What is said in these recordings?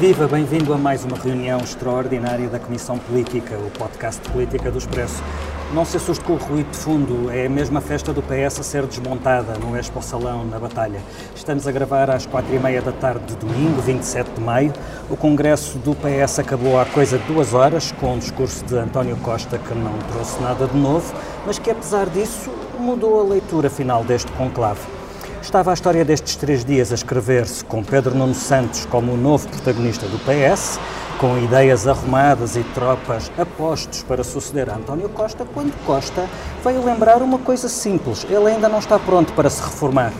Viva, bem-vindo a mais uma reunião extraordinária da Comissão Política, o podcast de política do Expresso. Não se assuste com o ruído de fundo, é a mesma festa do PS a ser desmontada no Expo Salão, na Batalha. Estamos a gravar às quatro e meia da tarde de domingo, 27 de maio. O congresso do PS acabou há coisa de duas horas, com um discurso de António Costa que não trouxe nada de novo, mas que apesar disso mudou a leitura final deste conclave. Estava a história destes três dias a escrever-se com Pedro Nuno Santos como o novo protagonista do PS, com ideias arrumadas e tropas a postos para suceder a António Costa, quando Costa veio lembrar uma coisa simples: ele ainda não está pronto para se reformar.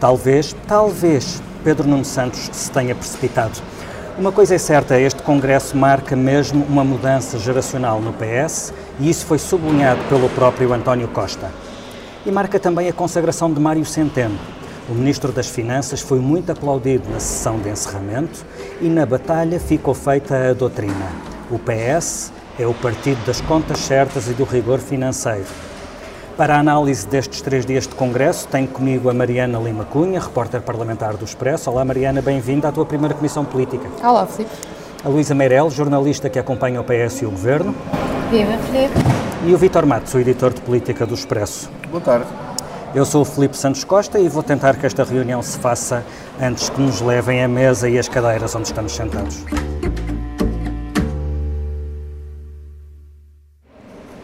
Talvez, talvez, Pedro Nuno Santos se tenha precipitado. Uma coisa é certa, este Congresso marca mesmo uma mudança geracional no PS e isso foi sublinhado pelo próprio António Costa e marca também a consagração de Mário Centeno. O Ministro das Finanças foi muito aplaudido na sessão de encerramento e na batalha ficou feita a doutrina. O PS é o partido das contas certas e do rigor financeiro. Para a análise destes três dias de Congresso, tenho comigo a Mariana Lima Cunha, repórter parlamentar do Expresso. Olá, Mariana, bem-vinda à tua primeira Comissão Política. Olá, Filipe. A Luísa Meirelles, jornalista que acompanha o PS e o Governo. Viva, Filipe. E o Vitor Matos, o editor de Política do Expresso. Boa tarde. Eu sou o Filipe Santos Costa e vou tentar que esta reunião se faça antes que nos levem a mesa e as cadeiras onde estamos sentados.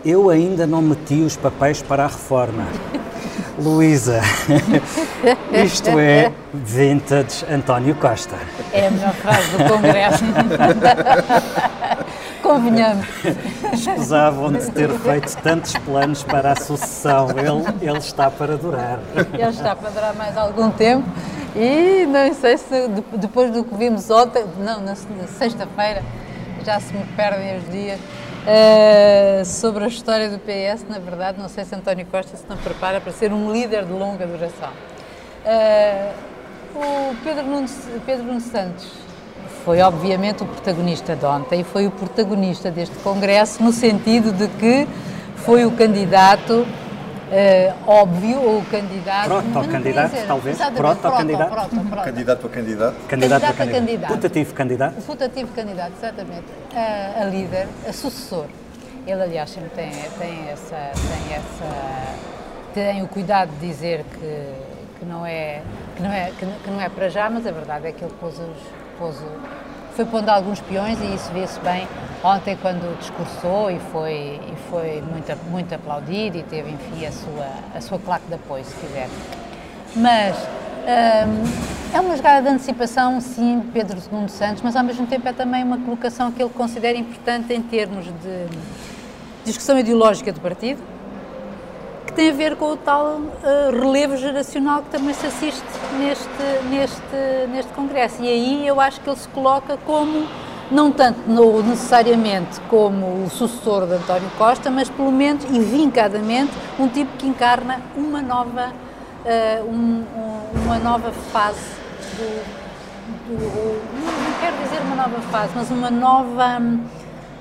Eu ainda não meti os papéis para a reforma. Luísa, isto é vintage António Costa. É a melhor frase do Congresso. Convenhamos. Escusavam de ter feito tantos planos para a sucessão. Ele, ele está para durar. Ele está para durar mais algum tempo e não sei se depois do que vimos ontem, não, na, sexta-feira, já se me perdem os dias. Uh, sobre a história do PS, na verdade, não sei se António Costa se não prepara para ser um líder de longa duração. Uh, o Pedro Nuno, Pedro Nuno Santos foi obviamente o protagonista de ontem e foi o protagonista deste Congresso no sentido de que foi o candidato Uh, óbvio, ou o candidato. Proto-candidato, talvez? Proto-candidato? Proto, proto, proto. Candidato a candidato? Candidato, candidato a candidato. Putativo candidato? Putativo candidato, exatamente. Uh, a líder, a sucessor. Ele, aliás, sempre tem, tem, essa, tem, essa, tem o cuidado de dizer que, que, não, é, que, não, é, que, que não é para já, mas a verdade é que ele pôs os, pôs foi pondo alguns peões e isso vê-se bem ontem quando discursou e foi, e foi muito, muito aplaudido e teve, enfim, a sua, a sua claque de apoio, se quiser. Mas hum, é uma jogada de antecipação, sim, Pedro II Santos, mas ao mesmo tempo é também uma colocação que ele considera importante em termos de discussão ideológica do partido, que tem a ver com o tal uh, relevo geracional que também se assiste neste, neste, neste congresso. E aí eu acho que ele se coloca como, não tanto no, necessariamente como o sucessor de António Costa, mas pelo menos e vincadamente um tipo que encarna uma nova, uh, um, um, uma nova fase do, do, não quero dizer uma nova fase, mas uma nova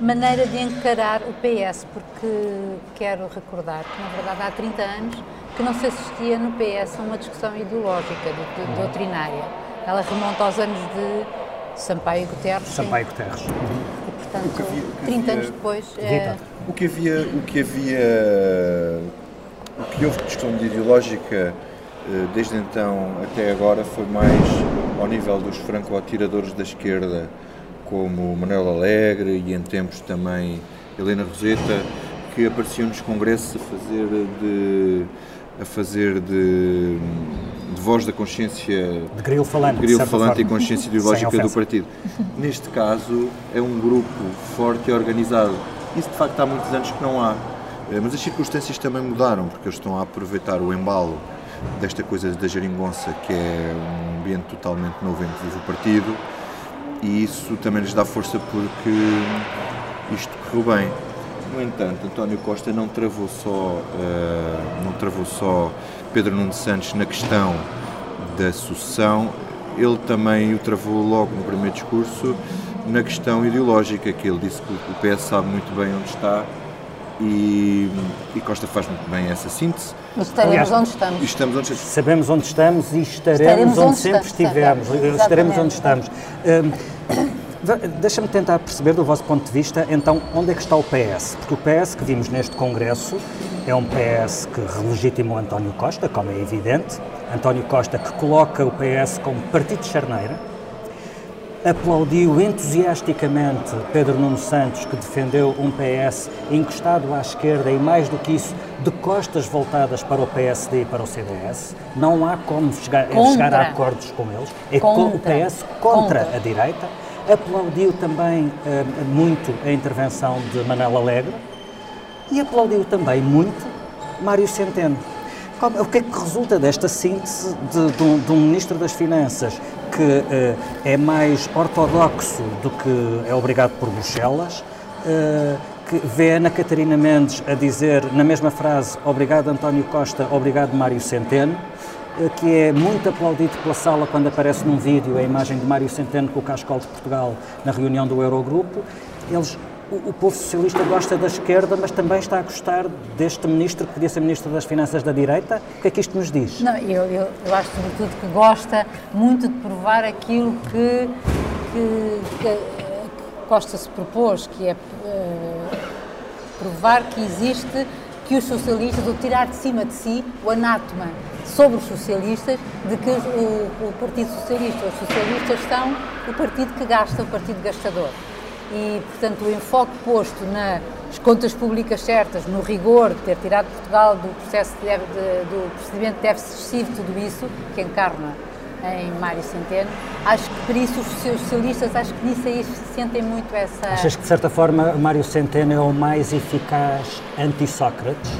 maneira de encarar o PS, porque quero recordar que, na verdade, há 30 anos que não se assistia no PS a uma discussão ideológica, de, de, doutrinária. Ela remonta aos anos de Sampaio Guterres. Sampaio Guterres. E, portanto, havia, 30 anos depois... É... O que havia... O que havia... O que houve de discussão ideológica eh, desde então até agora foi mais ao nível dos franco-atiradores da esquerda, como Manuel Alegre e em tempos também Helena Roseta, que apareciam nos congressos a fazer de a fazer de, de voz da consciência de grilo falante, de grilo falante e consciência ideológica do partido. Neste caso é um grupo forte e organizado. Isso de facto há muitos anos que não há. Eh, mas as circunstâncias também mudaram, porque eles estão a aproveitar o embalo desta coisa da geringonça, que é um ambiente totalmente novo entre o partido, e isso também lhes dá força porque isto correu bem. No entanto, António Costa não travou só, uh, não travou só Pedro Nuno Santos na questão da sucessão, ele também o travou logo no primeiro discurso na questão ideológica, que ele disse que o PS sabe muito bem onde está e, e Costa faz muito bem essa síntese. Mas estaremos Aliás, onde estamos. Estamos onde estamos. Sabemos onde estamos e estaremos, estaremos onde, onde, sempre estamos, estivemos. Estaremos onde estamos. Um, Deixa-me tentar perceber do vosso ponto de vista, então, onde é que está o PS? Porque o PS que vimos neste Congresso é um PS que relegitimou António Costa, como é evidente. António Costa que coloca o PS como partido de charneira, aplaudiu entusiasticamente Pedro Nuno Santos, que defendeu um PS encostado à esquerda e, mais do que isso, de costas voltadas para o PSD e para o CDS. Não há como chegar, chegar a acordos com eles. É contra. o PS contra, contra, a direita. Aplaudiu também uh, muito a intervenção de Manela Alegre e aplaudiu também muito Mário Centeno. O que é que resulta desta síntese de, de, um, de um Ministro das Finanças que uh, é mais ortodoxo do que é obrigado por Bruxelas, uh, que vê Ana Catarina Mendes a dizer na mesma frase obrigado António Costa, obrigado Mário Centeno, uh, que é muito aplaudido pela sala quando aparece num vídeo a imagem de Mário Centeno com o Cascol de Portugal na reunião do Eurogrupo. Eles o, povo socialista gosta da esquerda, mas também está a gostar deste ministro que podia ser ministro das Finanças da direita. O que é que isto nos diz? Não, eu, eu, eu acho sobretudo que gosta muito de provar aquilo que, que, que Costa se propôs, que é uh, provar que existe, que os socialistas, ou tirar de cima de si o anátema sobre os socialistas, de que o, o Partido Socialista, os socialistas são o partido que gasta, o partido gastador e, portanto, o enfoque posto nas contas públicas certas, no rigor de ter tirado Portugal do processo de, de, do procedimento de déficit excessivo, tudo isso, que encarna em Mário Centeno, acho que por isso os socialistas, acho que nisso aí sentem muito essa... Achas que, de certa forma, Mário Centeno é o mais eficaz anti-Sócrates?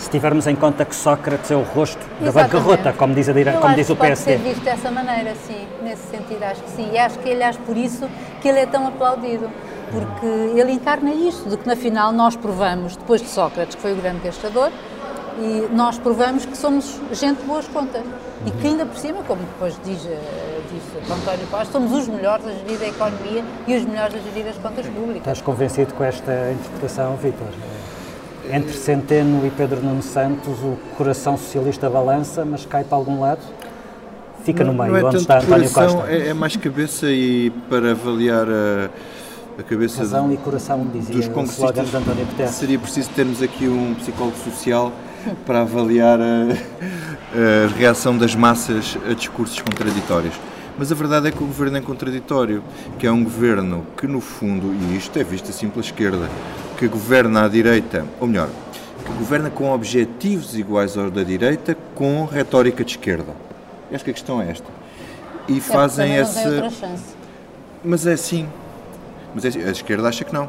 se tivermos em conta que Sócrates é o rosto Exatamente. da bancarrota, como diz, a dire... como diz o PSD. Pode ser visto dessa maneira, sim, nesse sentido, acho que sim. E acho que ele, acho por isso que ele é tão aplaudido porque ele encarna isto, de que na final nós provamos, depois de Sócrates, que foi o grande gastador, e nós provamos que somos gente de boas contas. E que ainda por cima, como depois diz, eh, diz António Costa, somos os melhores a gerir a economia e os melhores a gerir as contas públicas. Estás convencido com esta interpretação, Vítor? Entre Centeno e Pedro Nuno Santos, o coração socialista balança, mas cai para algum lado? Fica não, no meio, é onde está António coração, Costa. É, é mais cabeça e para avaliar a a cabeça Razão de, e coração, dizia dos congressistas. De António Guterres. Seria preciso termos aqui um psicólogo social para avaliar a, a reação das massas a discursos contraditórios. Mas a verdade é que o governo é contraditório, que é um governo que, no fundo, e isto é visto assim pela esquerda, que governa à direita, ou melhor, que governa com objetivos iguais aos da direita, com retórica de esquerda. acho que a questão é esta. E é fazem essa. Mas é assim, mas a esquerda acha que não,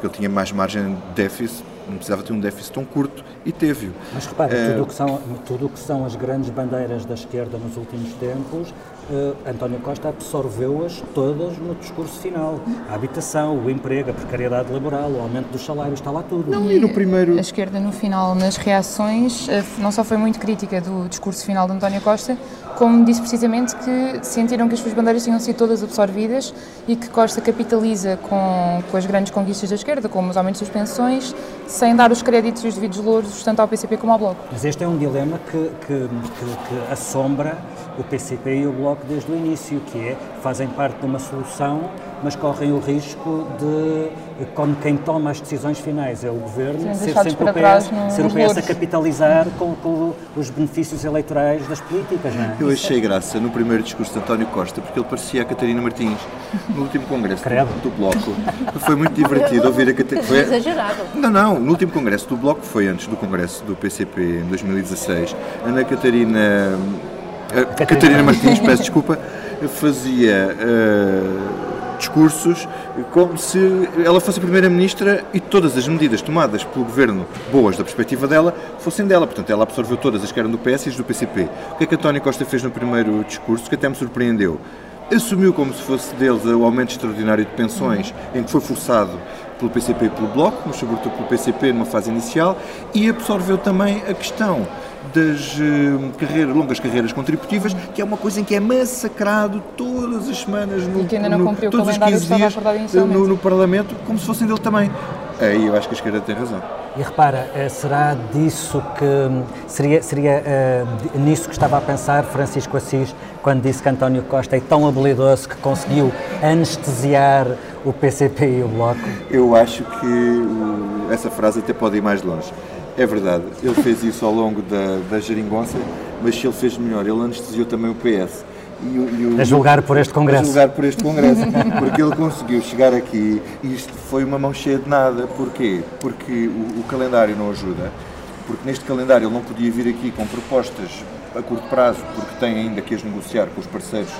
que ele tinha mais margem de déficit, não precisava ter um déficit tão curto e teve-o. Mas repare, é... tudo o que, são, tudo que são as grandes bandeiras da esquerda nos últimos tempos, uh, António Costa absorveu-as todas no discurso final. A habitação, o emprego, a precariedade laboral, o aumento dos salários, está lá tudo. Não, e no primeiro... A esquerda, no final, nas reações, eh, não só foi muito crítica do discurso final de António Costa, como disse precisamente que sentiram que as suas bandeiras tinham sido todas absorvidas e que Costa capitaliza com, com as grandes conquistas da esquerda, como os aumentos das pensões, sem dar os créditos e os devidos louros tanto ao PCP como ao Bloco. Mas este é um dilema que, que, que, que assombra o PCP e o Bloco desde o início, que é, fazem parte de uma solução mas correm o risco de, como quem toma as decisões finais é o Governo, Sim, ser sempre o PS, no, ser o PS a capitalizar com, com, os benefícios eleitorais das políticas, não é? Eu achei graça no primeiro discurso de António Costa, porque ele parecia a Catarina Martins no último congresso do, do, Bloco. Foi muito divertido ouvir a Catarina... Foi exagerado. Não, não, no último congresso do Bloco, foi antes do congresso do PCP, em 2016, Ana Catarina... Catarina, Catarina Martins, peço desculpa, fazia... Uh, discursos como se ela fosse a Primeira-Ministra e todas as medidas tomadas pelo Governo, boas da perspectiva dela, fossem dela. Portanto, ela absorveu todas as que eram do PS e as do PCP. O que é que António Costa fez no primeiro discurso, que até me surpreendeu? Assumiu como se fosse deles o aumento extraordinário de pensões, em que foi forçado pelo PCP e pelo Bloco, mas sobretudo pelo PCP numa fase inicial, e absorveu também a questão das uh, carreiras, longas carreiras contributivas, que é uma coisa em que é massacrado todas as semanas no, e que ainda não cumpriu no, todos os 15 dias no, no, Parlamento, como se fossem dele também. Aí eu acho que a esquerda tem razão. E repara, eh, será disso que seria, seria uh, nisso que estava a pensar Francisco Assis quando disse que António Costa é tão habilidoso que conseguiu anestesiar o PCP e o Bloco? Eu acho que o, essa frase até pode ir mais longe. É verdade, ele fez isso ao longo da, da geringonça, mas se ele fez melhor, ele anestesiou também o PS. E e o, a julgar por este Congresso. A julgar por este Congresso, porque ele conseguiu chegar aqui e isto foi uma mão cheia de nada. Porquê? Porque o, o calendário não ajuda, porque neste calendário ele não podia vir aqui com propostas a curto prazo, porque tem ainda que as negociar com os parceiros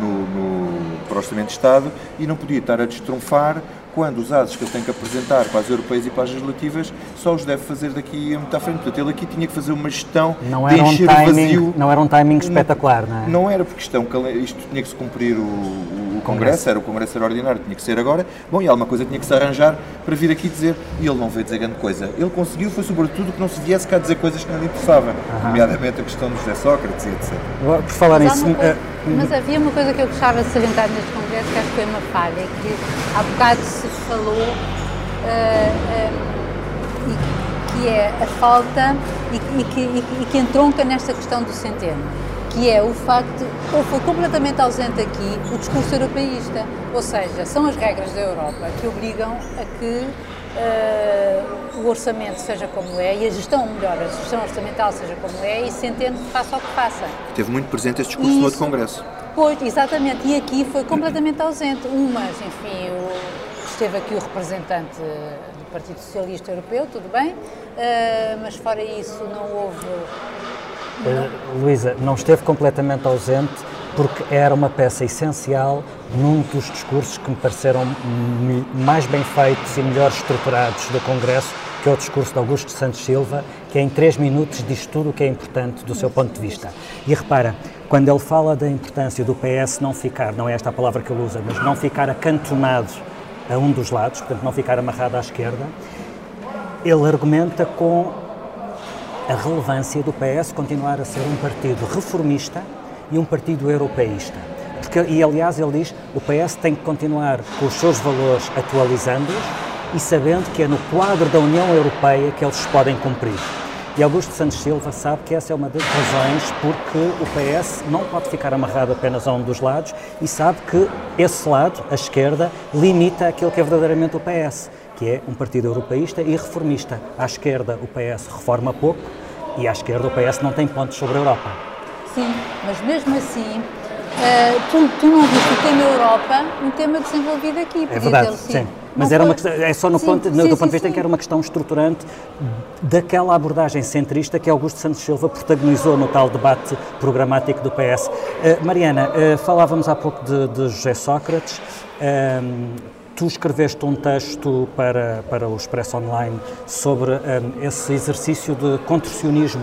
no, no, para o Orçamento de Estado e não podia estar a destrunfar quando os atos que ele tem que apresentar para as europeias e para as legislativas só os deve fazer daqui a muito à frente. Portanto, ele aqui tinha que fazer uma gestão não de encher um timing, o vazio. Não era um timing espetacular, não, é? Não era, porque questão, isto tinha que se cumprir o Congresso, Congresso, era o Congresso Extraordinário, tinha que ser agora. Bom, e alguma coisa tinha que se arranjar para vir aqui dizer. E ele não veio dizer grande coisa. Ele conseguiu, foi sobretudo que não se viesse cá dizer coisas que não lhe interessavam, nomeadamente a questão dos José Sócrates e etc. Por falar nisso. Uh, mas havia uma coisa que eu gostava de salientar neste Congresso, que acho que foi uma falha, que há bocado se falou, uh, uh, e, que é a falta, e, e, que, e, que entronca nesta questão do centeno, que é o facto, ou foi completamente ausente aqui, o discurso europeísta. Ou seja, são as regras da Europa que obrigam a que uh, o orçamento seja como é e a gestão, melhor, a gestão orçamental seja como é e Centeno faça o que faça. Teve muito presente esse discurso Isso, no outro Congresso. Pois, exatamente, e aqui foi completamente ausente. Umas, enfim, o, esteve aqui o representante do Partido Socialista Europeu, tudo bem, uh, mas fora isso não houve... Uh, Luísa, não esteve completamente ausente porque era uma peça essencial num dos discursos que me pareceram mais bem feitos e melhor estruturados do Congresso, que é o discurso de Augusto Santos Silva, que em três minutos diz tudo o que é importante do seu ponto de vista. E repara, quando ele fala da importância do PS não ficar, não é esta a palavra que ele usa, mas não ficar acantonado a um dos lados, portanto não ficar amarrado à esquerda, ele argumenta com a relevância do PS continuar a ser um partido reformista e um partido europeísta. Porque, e aliás, ele diz o PS tem que continuar com os seus valores atualizando-os e sabendo que é no quadro da União Europeia que eles podem cumprir. E Augusto Santos Silva sabe que essa é uma das razões porque o PS não pode ficar amarrado apenas a um dos lados e sabe que esse lado, a esquerda, limita aquilo que é verdadeiramente o PS, que é um partido europeísta e reformista. À esquerda, o PS reforma pouco e à esquerda, o PS não tem pontos sobre a Europa. Sim, mas mesmo assim, uh, tu, tu não viste o tema Europa um tema desenvolvido aqui. É verdade, sim. Mas era uma questão, é só no sim, ponto, sim, do sim, ponto de vista em que era uma questão estruturante daquela abordagem centrista que Augusto Santos Silva protagonizou no tal debate programático do PS. Uh, eh, Mariana, uh, falávamos há pouco de, de José Sócrates. Tu escreveste um texto para, para o Expresso Online sobre um, esse exercício de contorcionismo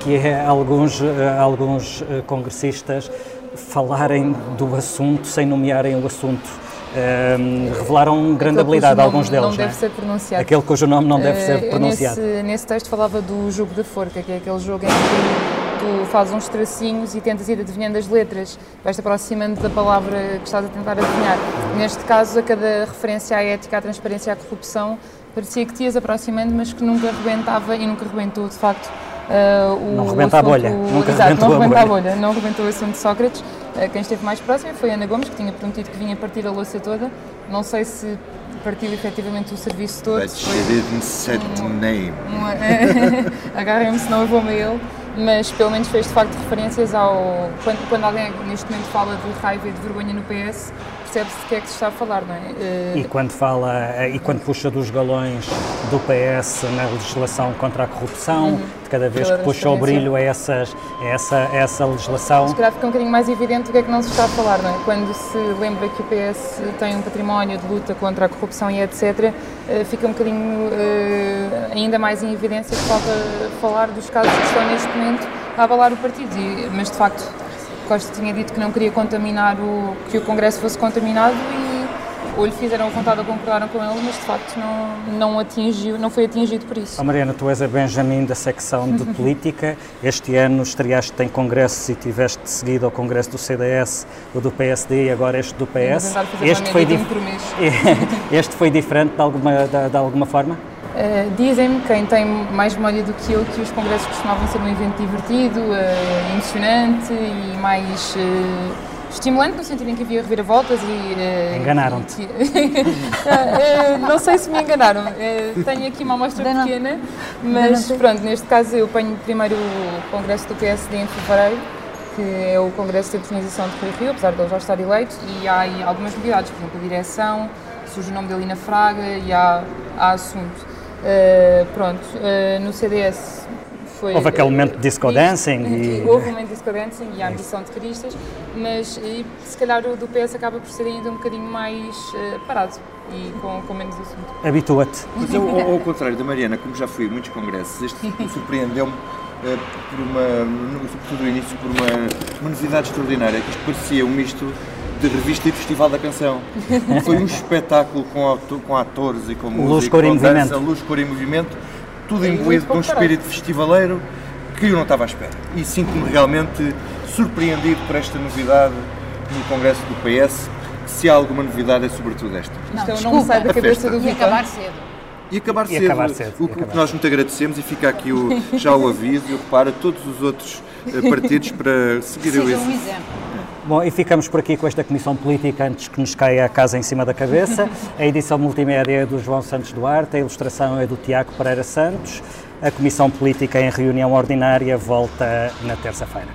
que é alguns, uh, alguns uh, congressistas falarem do assunto sem nomearem o assunto. Um, revelaram grande Aquele habilidade alguns deles. Não deve é? ser pronunciado. Aquele cujo nome não deve ser eh, pronunciado. Nesse, nesse texto falava do jogo da forca, que é aquele jogo em que tu fazes uns tracinhos e tentas ir adivinhando as letras, vais-te aproximando da palavra que estás a tentar adivinhar. Neste caso, a cada referência à ética, à transparência e à corrupção, parecia que te ias aproximando, mas que nunca rebentava e nunca rebentou, de facto, Uh, o não rebenta assunto, a bolha. Nunca exato, não rebenta a bolha. bolha. Não rebentou o assunto de Sócrates. Uh, quem esteve mais próximo foi Ana Gomes, que tinha prometido que vinha partir a louça toda. Não sei se partiu efetivamente o serviço todo. But she didn't set the name. Agarrem-me, senão eu vou-me a ele mas pelo menos fez de facto referências ao. Quando, quando alguém neste momento fala de raiva e de vergonha no PS, percebe-se de que é que se está a falar, não é? E quando fala, e quando puxa dos galões do PS na legislação contra a corrupção, uhum. de cada vez que puxa o brilho a, essas, a essa, a essa legislação. Se calhar fica um bocadinho mais evidente o que é que não se está a falar, não é? Quando se lembra que o PS tem um património de luta contra a corrupção e etc., eh, fica um bocadinho ainda mais em evidência que falta falar dos casos que estão neste momento a abalar o partido, mas de facto Costa tinha dito que não queria contaminar o que o Congresso fosse contaminado e, ou lhe fizeram a vontade ou concordaram com ele, mas de facto não, não, atingiu, não foi atingido por isso. Oh, Mariana, tu és a Benjamin da secção de política. Este ano estreaste em congressos e tiveste seguido ao congresso do CDS, o do PSD e agora este do PS. Este foi, dif... este foi diferente de alguma, de, de alguma forma? Uh, Dizem-me, quem tem mais memória do que eu, que os congressos costumavam ser um evento divertido, uh, emocionante e mais uh, estimulante, no sentido em que havia reviravoltas e... Enganaram-te. não sei se me enganaram. tenho aqui uma amostra pequena, mas pronto, neste caso eu ponho primeiro o congresso do PSD em fevereiro, que é o congresso de internalização de Rui Rio, apesar de ele já estar eleito, e há algumas novidades, por exemplo, a direção, surge o nome dele na Fraga e há, há assunto. Uh, pronto, uh, no CDS foi. Houve aquele momento de disco dancing. E... Houve um momento de disco dancing e a ambição de Cristas, mas e, se calhar o do PS acaba por ser ainda um bocadinho mais uh, parado e com, com menos assunto. Habitua-te. Mas eu, ao, ao, contrário da Mariana, como já fui a muitos congressos, este surpreendeu-me. por uma, sobretudo no início, por uma, uma novidade extraordinária, que isto parecia um misto de revista e festival da canção. Foi um espetáculo com, com atores e com música, luz, cor com dança, luz, cor e movimento, tudo imbuído com um espírito festivaleiro que eu não estava à espera. E sinto-me realmente surpreendido por esta novidade no Congresso do PS, que se há alguma novidade é sobretudo esta. Não, Isto é não sai da cabeça do Vitor. E acabar cedo. E acabar cedo. E acabar cedo. O, que nós muito agradecemos e fica aqui o, já o aviso e o reparo a todos os outros eh, partidos para seguir o exemplo. Bom, e ficamos por aqui com esta Comissão Política antes que nos caia a casa em cima da cabeça. A edição multimédia é do João Santos Duarte, a ilustração é do Tiago Pereira Santos. A Comissão Política em reunião ordinária volta na terça-feira.